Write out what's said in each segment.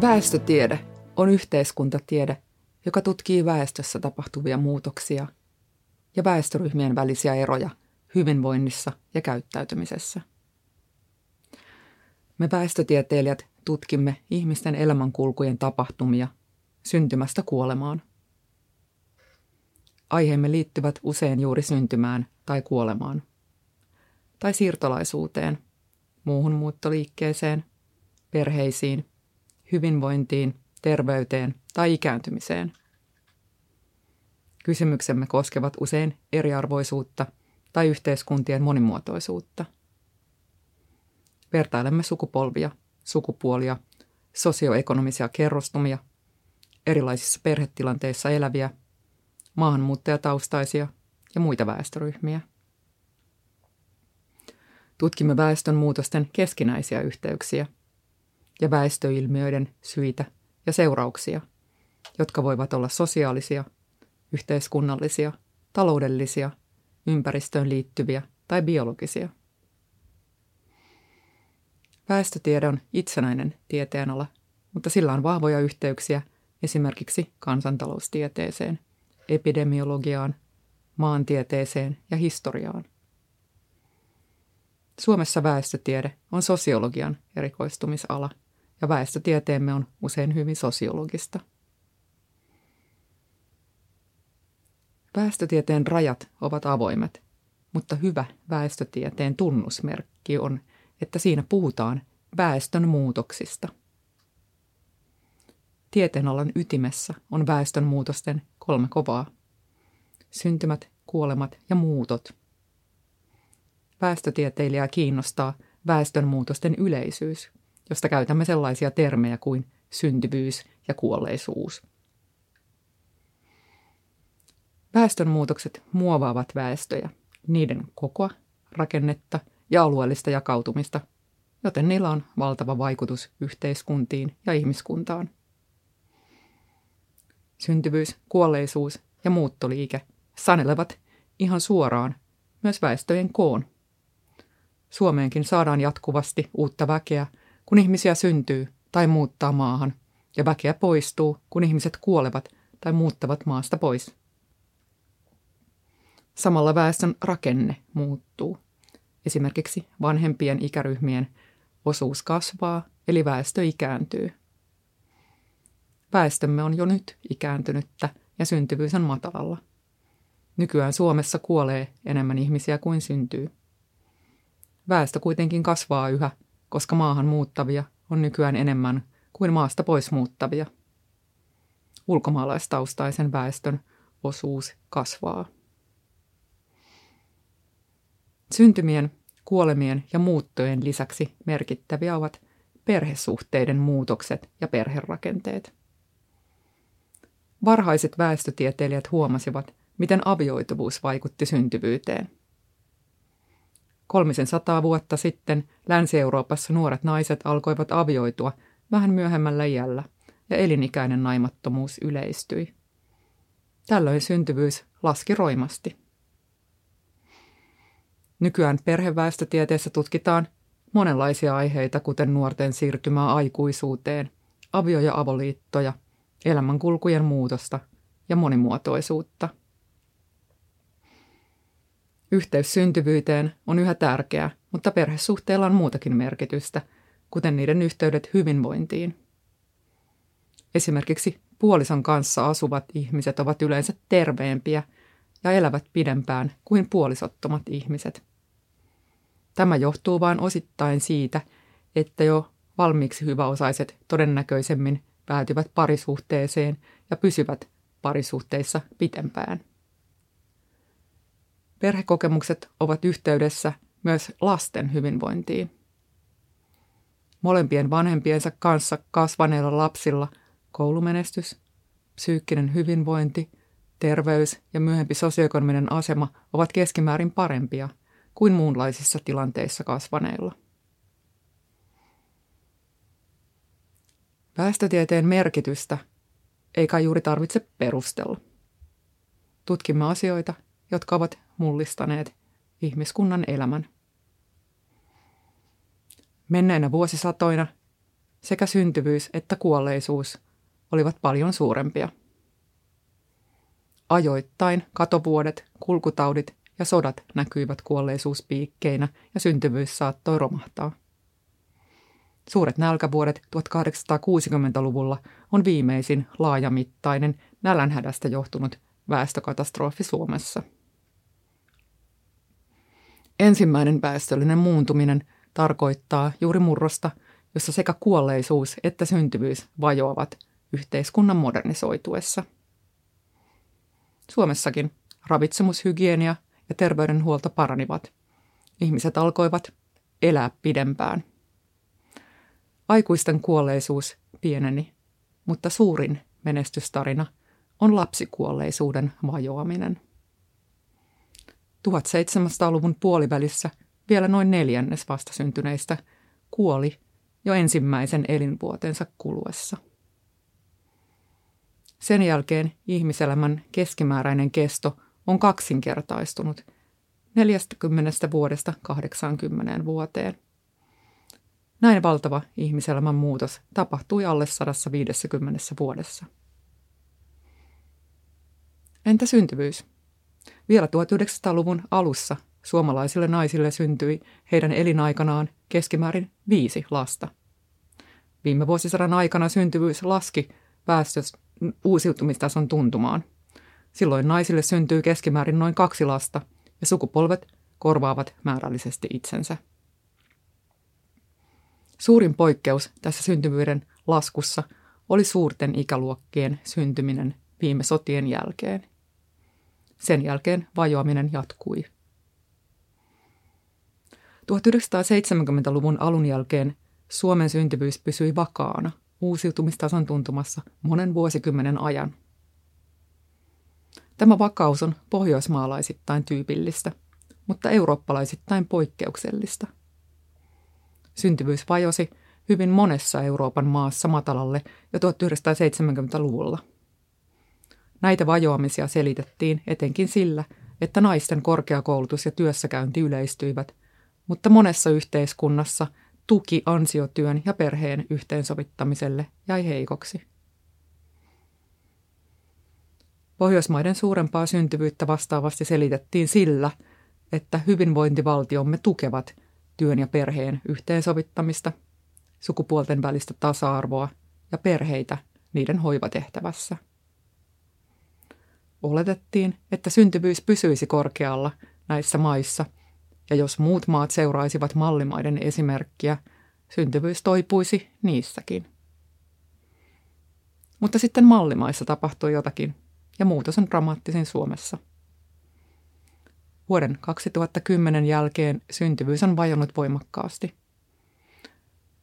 Väestötiede on yhteiskuntatiede, joka tutkii väestössä tapahtuvia muutoksia ja väestöryhmien välisiä eroja hyvinvoinnissa ja käyttäytymisessä. Me väestötieteilijät tutkimme ihmisten elämänkulkujen tapahtumia syntymästä kuolemaan. Aiheemme liittyvät usein juuri syntymään tai kuolemaan, tai siirtolaisuuteen, muuhun muuttoliikkeeseen, perheisiin, hyvinvointiin, terveyteen tai ikääntymiseen. Kysymyksemme koskevat usein eriarvoisuutta tai yhteiskuntien monimuotoisuutta. Vertailemme sukupolvia, sukupuolia, sosioekonomisia kerrostumia, erilaisissa perhetilanteissa eläviä, maahanmuuttajataustaisia ja muita väestöryhmiä. Tutkimme väestön muutosten keskinäisiä yhteyksiä ja väestöilmiöiden syitä ja seurauksia, jotka voivat olla sosiaalisia, yhteiskunnallisia, taloudellisia, ympäristöön liittyviä tai biologisia. Väestötiede on itsenäinen tieteenala, mutta sillä on vahvoja yhteyksiä esimerkiksi kansantaloustieteeseen, epidemiologiaan, maantieteeseen ja historiaan. Suomessa väestötiede on sosiologian erikoistumisala ja väestötieteemme on usein hyvin sosiologista. Väestötieteen rajat ovat avoimet, mutta hyvä väestötieteen tunnusmerkki on, että siinä puhutaan väestön muutoksista. Tieteenalan ytimessä on väestön muutosten kolme kovaa. Syntymät, kuolemat ja muutot. Väestötieteilijää kiinnostaa väestön muutosten yleisyys, josta käytämme sellaisia termejä kuin syntyvyys ja kuolleisuus. Väestönmuutokset muovaavat väestöjä, niiden kokoa, rakennetta ja alueellista jakautumista, joten niillä on valtava vaikutus yhteiskuntiin ja ihmiskuntaan. Syntyvyys, kuolleisuus ja muuttoliike sanelevat ihan suoraan myös väestöjen koon. Suomeenkin saadaan jatkuvasti uutta väkeä, kun ihmisiä syntyy tai muuttaa maahan, ja väkeä poistuu, kun ihmiset kuolevat tai muuttavat maasta pois. Samalla väestön rakenne muuttuu. Esimerkiksi vanhempien ikäryhmien osuus kasvaa, eli väestö ikääntyy. Väestömme on jo nyt ikääntynyttä ja syntyvyys on matalalla. Nykyään Suomessa kuolee enemmän ihmisiä kuin syntyy. Väestö kuitenkin kasvaa yhä, koska maahan muuttavia on nykyään enemmän kuin maasta pois muuttavia. Ulkomaalaistaustaisen väestön osuus kasvaa. Syntymien, kuolemien ja muuttojen lisäksi merkittäviä ovat perhesuhteiden muutokset ja perherakenteet. Varhaiset väestötieteilijät huomasivat, miten avioituvuus vaikutti syntyvyyteen. Kolmisen sataa vuotta sitten Länsi-Euroopassa nuoret naiset alkoivat avioitua vähän myöhemmällä iällä ja elinikäinen naimattomuus yleistyi. Tällöin syntyvyys laski roimasti. Nykyään perheväestötieteessä tutkitaan monenlaisia aiheita, kuten nuorten siirtymää aikuisuuteen, avio- ja avoliittoja, elämänkulkujen muutosta ja monimuotoisuutta. Yhteys syntyvyyteen on yhä tärkeä, mutta perhesuhteilla on muutakin merkitystä, kuten niiden yhteydet hyvinvointiin. Esimerkiksi puolison kanssa asuvat ihmiset ovat yleensä terveempiä ja elävät pidempään kuin puolisottomat ihmiset – Tämä johtuu vain osittain siitä, että jo valmiiksi hyväosaiset todennäköisemmin päätyvät parisuhteeseen ja pysyvät parisuhteissa pitempään. Perhekokemukset ovat yhteydessä myös lasten hyvinvointiin. Molempien vanhempiensa kanssa kasvaneilla lapsilla koulumenestys, psyykkinen hyvinvointi, terveys ja myöhempi sosioekonominen asema ovat keskimäärin parempia – kuin muunlaisissa tilanteissa kasvaneilla. Väestötieteen merkitystä ei kai juuri tarvitse perustella. Tutkimme asioita, jotka ovat mullistaneet ihmiskunnan elämän. Menneinä vuosisatoina sekä syntyvyys että kuolleisuus olivat paljon suurempia. Ajoittain katovuodet, kulkutaudit ja sodat näkyivät kuolleisuuspiikkeinä ja syntyvyys saattoi romahtaa. Suuret nälkävuodet 1860-luvulla on viimeisin laajamittainen nälänhädästä johtunut väestökatastrofi Suomessa. Ensimmäinen väestöllinen muuntuminen tarkoittaa juuri murrosta, jossa sekä kuolleisuus että syntyvyys vajoavat yhteiskunnan modernisoituessa. Suomessakin ravitsemushygienia ja terveydenhuolto paranivat. Ihmiset alkoivat elää pidempään. Aikuisten kuolleisuus pieneni, mutta suurin menestystarina on lapsikuolleisuuden vajoaminen. 1700-luvun puolivälissä vielä noin neljännes vastasyntyneistä kuoli jo ensimmäisen elinvuotensa kuluessa. Sen jälkeen ihmiselämän keskimääräinen kesto on kaksinkertaistunut 40 vuodesta 80 vuoteen. Näin valtava ihmiselämän muutos tapahtui alle 150 vuodessa. Entä syntyvyys? Vielä 1900-luvun alussa suomalaisille naisille syntyi heidän elinaikanaan keskimäärin viisi lasta. Viime vuosisadan aikana syntyvyys laski väestös uusiutumistason tuntumaan. Silloin naisille syntyy keskimäärin noin kaksi lasta ja sukupolvet korvaavat määrällisesti itsensä. Suurin poikkeus tässä syntyvyyden laskussa oli suurten ikäluokkien syntyminen viime sotien jälkeen. Sen jälkeen vajoaminen jatkui. 1970-luvun alun jälkeen Suomen syntyvyys pysyi vakaana uusiutumistason tuntumassa monen vuosikymmenen ajan. Tämä vakaus on pohjoismaalaisittain tyypillistä, mutta eurooppalaisittain poikkeuksellista. Syntyvyys vajosi hyvin monessa Euroopan maassa matalalle jo 1970-luvulla. Näitä vajoamisia selitettiin etenkin sillä, että naisten korkeakoulutus ja työssäkäynti yleistyivät, mutta monessa yhteiskunnassa tuki ansiotyön ja perheen yhteensovittamiselle jäi heikoksi. Pohjoismaiden suurempaa syntyvyyttä vastaavasti selitettiin sillä, että hyvinvointivaltiomme tukevat työn ja perheen yhteensovittamista, sukupuolten välistä tasa-arvoa ja perheitä niiden hoivatehtävässä. Oletettiin, että syntyvyys pysyisi korkealla näissä maissa, ja jos muut maat seuraisivat mallimaiden esimerkkiä, syntyvyys toipuisi niissäkin. Mutta sitten mallimaissa tapahtui jotakin, ja muutos on dramaattisin Suomessa. Vuoden 2010 jälkeen syntyvyys on vajonnut voimakkaasti.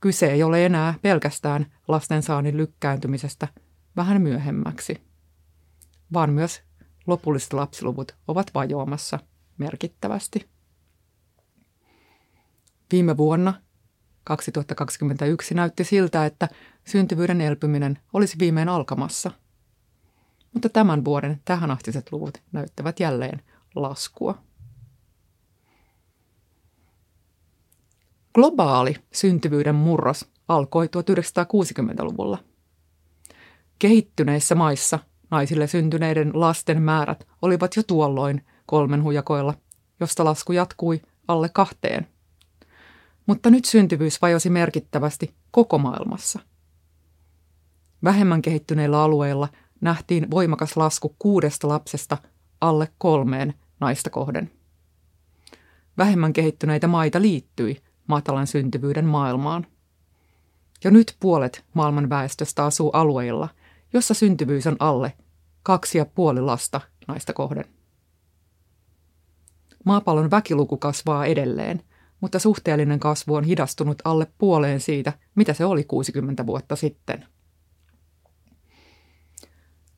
Kyse ei ole enää pelkästään lastensaannin lykkääntymisestä vähän myöhemmäksi, vaan myös lopulliset lapsiluvut ovat vajoamassa merkittävästi. Viime vuonna 2021 näytti siltä, että syntyvyyden elpyminen olisi viimein alkamassa. Mutta tämän vuoden tähänastiset luvut näyttävät jälleen laskua. Globaali syntyvyyden murros alkoi 1960-luvulla. Kehittyneissä maissa naisille syntyneiden lasten määrät olivat jo tuolloin kolmen hujakoilla, josta lasku jatkui alle kahteen mutta nyt syntyvyys vajosi merkittävästi koko maailmassa. Vähemmän kehittyneillä alueilla nähtiin voimakas lasku kuudesta lapsesta alle kolmeen naista kohden. Vähemmän kehittyneitä maita liittyi matalan syntyvyyden maailmaan. Jo nyt puolet maailman väestöstä asuu alueilla, jossa syntyvyys on alle kaksi ja puoli lasta naista kohden. Maapallon väkiluku kasvaa edelleen – mutta suhteellinen kasvu on hidastunut alle puoleen siitä, mitä se oli 60 vuotta sitten.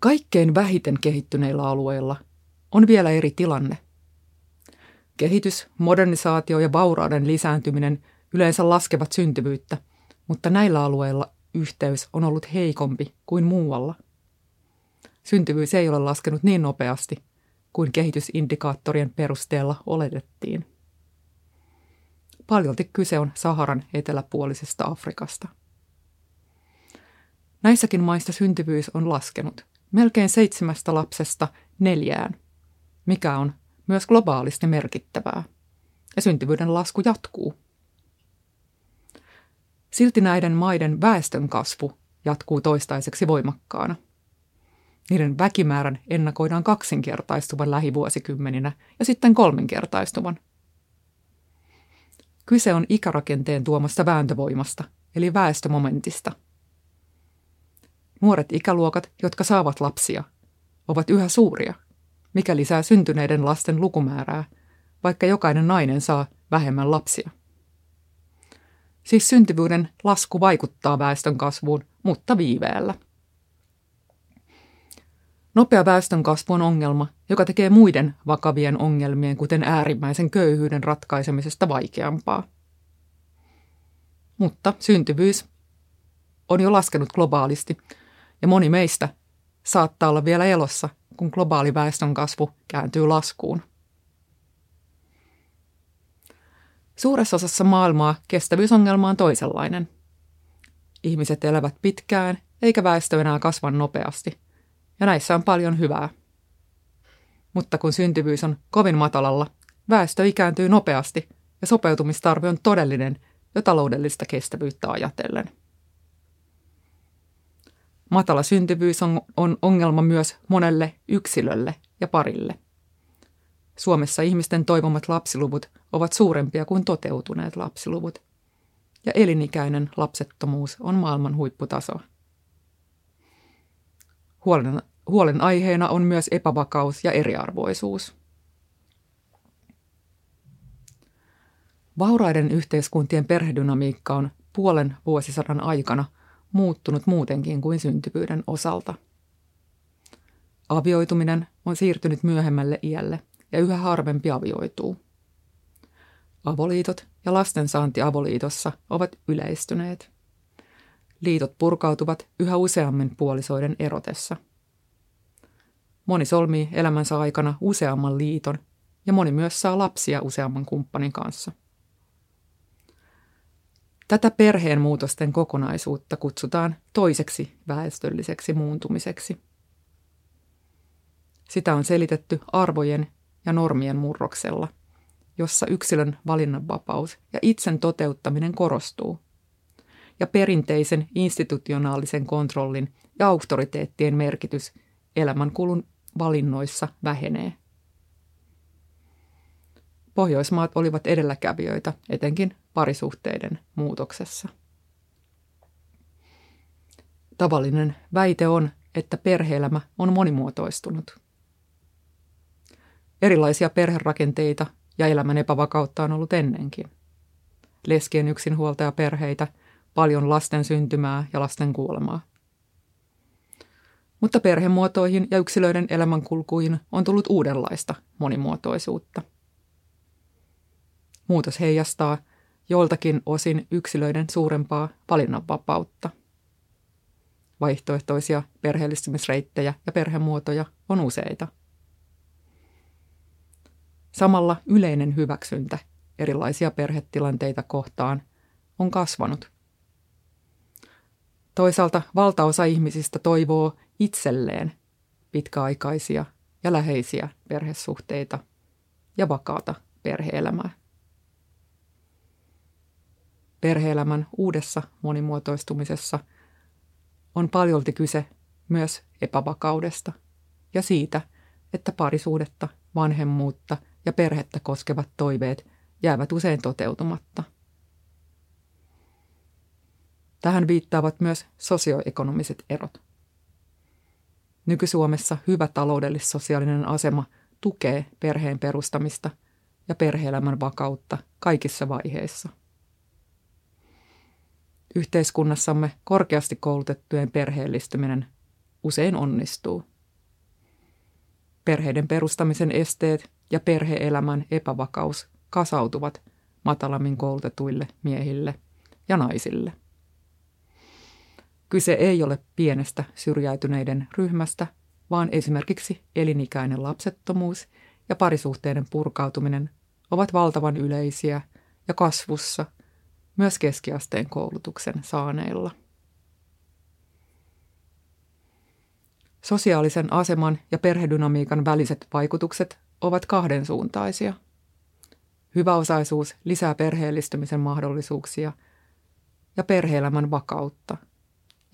Kaikkein vähiten kehittyneillä alueilla on vielä eri tilanne. Kehitys, modernisaatio ja vaurauden lisääntyminen yleensä laskevat syntyvyyttä, mutta näillä alueilla yhteys on ollut heikompi kuin muualla. Syntyvyys ei ole laskenut niin nopeasti kuin kehitysindikaattorien perusteella oletettiin. Paljolti kyse on Saharan eteläpuolisesta Afrikasta. Näissäkin maissa syntyvyys on laskenut melkein seitsemästä lapsesta neljään, mikä on myös globaalisti merkittävää. Ja syntyvyyden lasku jatkuu. Silti näiden maiden väestön kasvu jatkuu toistaiseksi voimakkaana. Niiden väkimäärän ennakoidaan kaksinkertaistuvan lähivuosikymmeninä ja sitten kolminkertaistuvan. Kyse on ikärakenteen tuomasta vääntövoimasta, eli väestömomentista. Nuoret ikäluokat, jotka saavat lapsia, ovat yhä suuria, mikä lisää syntyneiden lasten lukumäärää, vaikka jokainen nainen saa vähemmän lapsia. Siis syntyvyyden lasku vaikuttaa väestön kasvuun, mutta viiveellä. Nopea väestönkasvu on ongelma, joka tekee muiden vakavien ongelmien, kuten äärimmäisen köyhyyden ratkaisemisesta vaikeampaa. Mutta syntyvyys on jo laskenut globaalisti, ja moni meistä saattaa olla vielä elossa, kun globaali väestönkasvu kääntyy laskuun. Suuressa osassa maailmaa kestävyysongelma on toisenlainen. Ihmiset elävät pitkään, eikä väestö enää kasva nopeasti – ja näissä on paljon hyvää. Mutta kun syntyvyys on kovin matalalla, väestö ikääntyy nopeasti ja sopeutumistarve on todellinen jo taloudellista kestävyyttä ajatellen. Matala syntyvyys on, on ongelma myös monelle yksilölle ja parille. Suomessa ihmisten toivomat lapsiluvut ovat suurempia kuin toteutuneet lapsiluvut, ja elinikäinen lapsettomuus on maailman huipputasoa. Huolen, aiheena on myös epävakaus ja eriarvoisuus. Vauraiden yhteiskuntien perhedynamiikka on puolen vuosisadan aikana muuttunut muutenkin kuin syntyvyyden osalta. Avioituminen on siirtynyt myöhemmälle iälle ja yhä harvempi avioituu. Avoliitot ja lastensaanti avoliitossa ovat yleistyneet. Liitot purkautuvat yhä useammin puolisoiden erotessa. Moni solmii elämänsä aikana useamman liiton ja moni myös saa lapsia useamman kumppanin kanssa. Tätä perheen muutosten kokonaisuutta kutsutaan toiseksi väestölliseksi muuntumiseksi. Sitä on selitetty arvojen ja normien murroksella, jossa yksilön valinnanvapaus ja itsen toteuttaminen korostuu – ja perinteisen institutionaalisen kontrollin ja auktoriteettien merkitys elämänkulun valinnoissa vähenee. Pohjoismaat olivat edelläkävijöitä etenkin parisuhteiden muutoksessa. Tavallinen väite on, että perheelämä on monimuotoistunut. Erilaisia perherakenteita ja elämän epävakautta on ollut ennenkin. Leskien yksinhuoltajaperheitä – paljon lasten syntymää ja lasten kuolemaa. Mutta perhemuotoihin ja yksilöiden elämänkulkuihin on tullut uudenlaista monimuotoisuutta. Muutos heijastaa joiltakin osin yksilöiden suurempaa valinnanvapautta. Vaihtoehtoisia perheellistymisreittejä ja perhemuotoja on useita. Samalla yleinen hyväksyntä erilaisia perhetilanteita kohtaan on kasvanut Toisaalta valtaosa ihmisistä toivoo itselleen pitkäaikaisia ja läheisiä perhesuhteita ja vakaata perheelämää. Perheelämän uudessa monimuotoistumisessa on paljolti kyse myös epävakaudesta ja siitä, että parisuudetta, vanhemmuutta ja perhettä koskevat toiveet jäävät usein toteutumatta – Tähän viittaavat myös sosioekonomiset erot. Nyky-Suomessa hyvä taloudellis-sosiaalinen asema tukee perheen perustamista ja perheelämän vakautta kaikissa vaiheissa. Yhteiskunnassamme korkeasti koulutettujen perheellistyminen usein onnistuu. Perheiden perustamisen esteet ja perheelämän epävakaus kasautuvat matalammin koulutetuille miehille ja naisille. Kyse ei ole pienestä syrjäytyneiden ryhmästä, vaan esimerkiksi elinikäinen lapsettomuus ja parisuhteiden purkautuminen ovat valtavan yleisiä ja kasvussa myös keskiasteen koulutuksen saaneilla. Sosiaalisen aseman ja perhedynamiikan väliset vaikutukset ovat kahdensuuntaisia. Hyväosaisuus lisää perheellistymisen mahdollisuuksia ja perheelämän vakautta,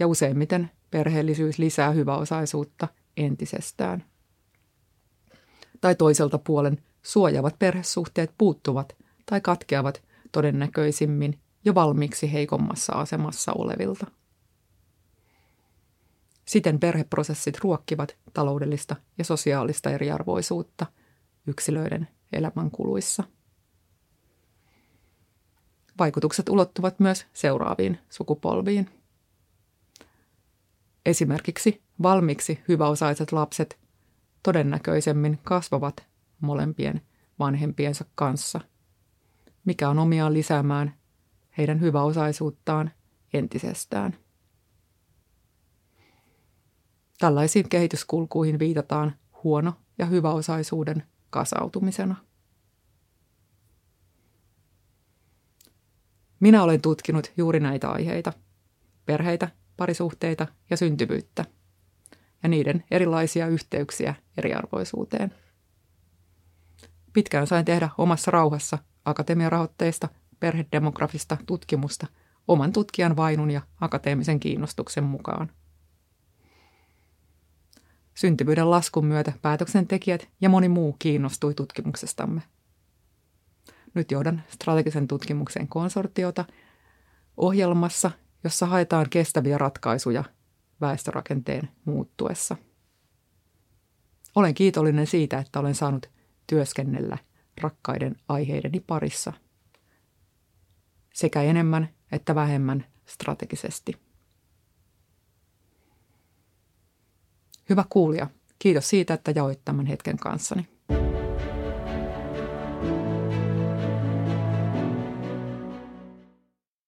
ja useimmiten perheellisyys lisää hyväosaisuutta entisestään. Tai toiselta puolen suojavat perhesuhteet puuttuvat tai katkeavat todennäköisimmin jo valmiiksi heikommassa asemassa olevilta. Siten perheprosessit ruokkivat taloudellista ja sosiaalista eriarvoisuutta yksilöiden elämänkuluissa. Vaikutukset ulottuvat myös seuraaviin sukupolviin. Esimerkiksi valmiiksi hyväosaiset lapset todennäköisemmin kasvavat molempien vanhempiensa kanssa, mikä on omiaan lisäämään heidän hyväosaisuuttaan entisestään. Tällaisiin kehityskulkuihin viitataan huono- ja hyväosaisuuden kasautumisena. Minä olen tutkinut juuri näitä aiheita, perheitä, parisuhteita ja syntyvyyttä, ja niiden erilaisia yhteyksiä eriarvoisuuteen. Pitkään sain tehdä omassa rauhassa akatemiarahoitteista perhedemografista tutkimusta oman tutkijan vainun ja akateemisen kiinnostuksen mukaan. Syntyvyyden laskun myötä päätöksentekijät ja moni muu kiinnostui tutkimuksestamme. Nyt johdan strategisen tutkimuksen konsortiota ohjelmassa, jossa haetaan kestäviä ratkaisuja väestörakenteen muuttuessa. Olen kiitollinen siitä, että olen saanut työskennellä rakkaiden aiheideni parissa sekä enemmän että vähemmän strategisesti. Hyvä kuulija, kiitos siitä, että jaoit tämän hetken kanssani.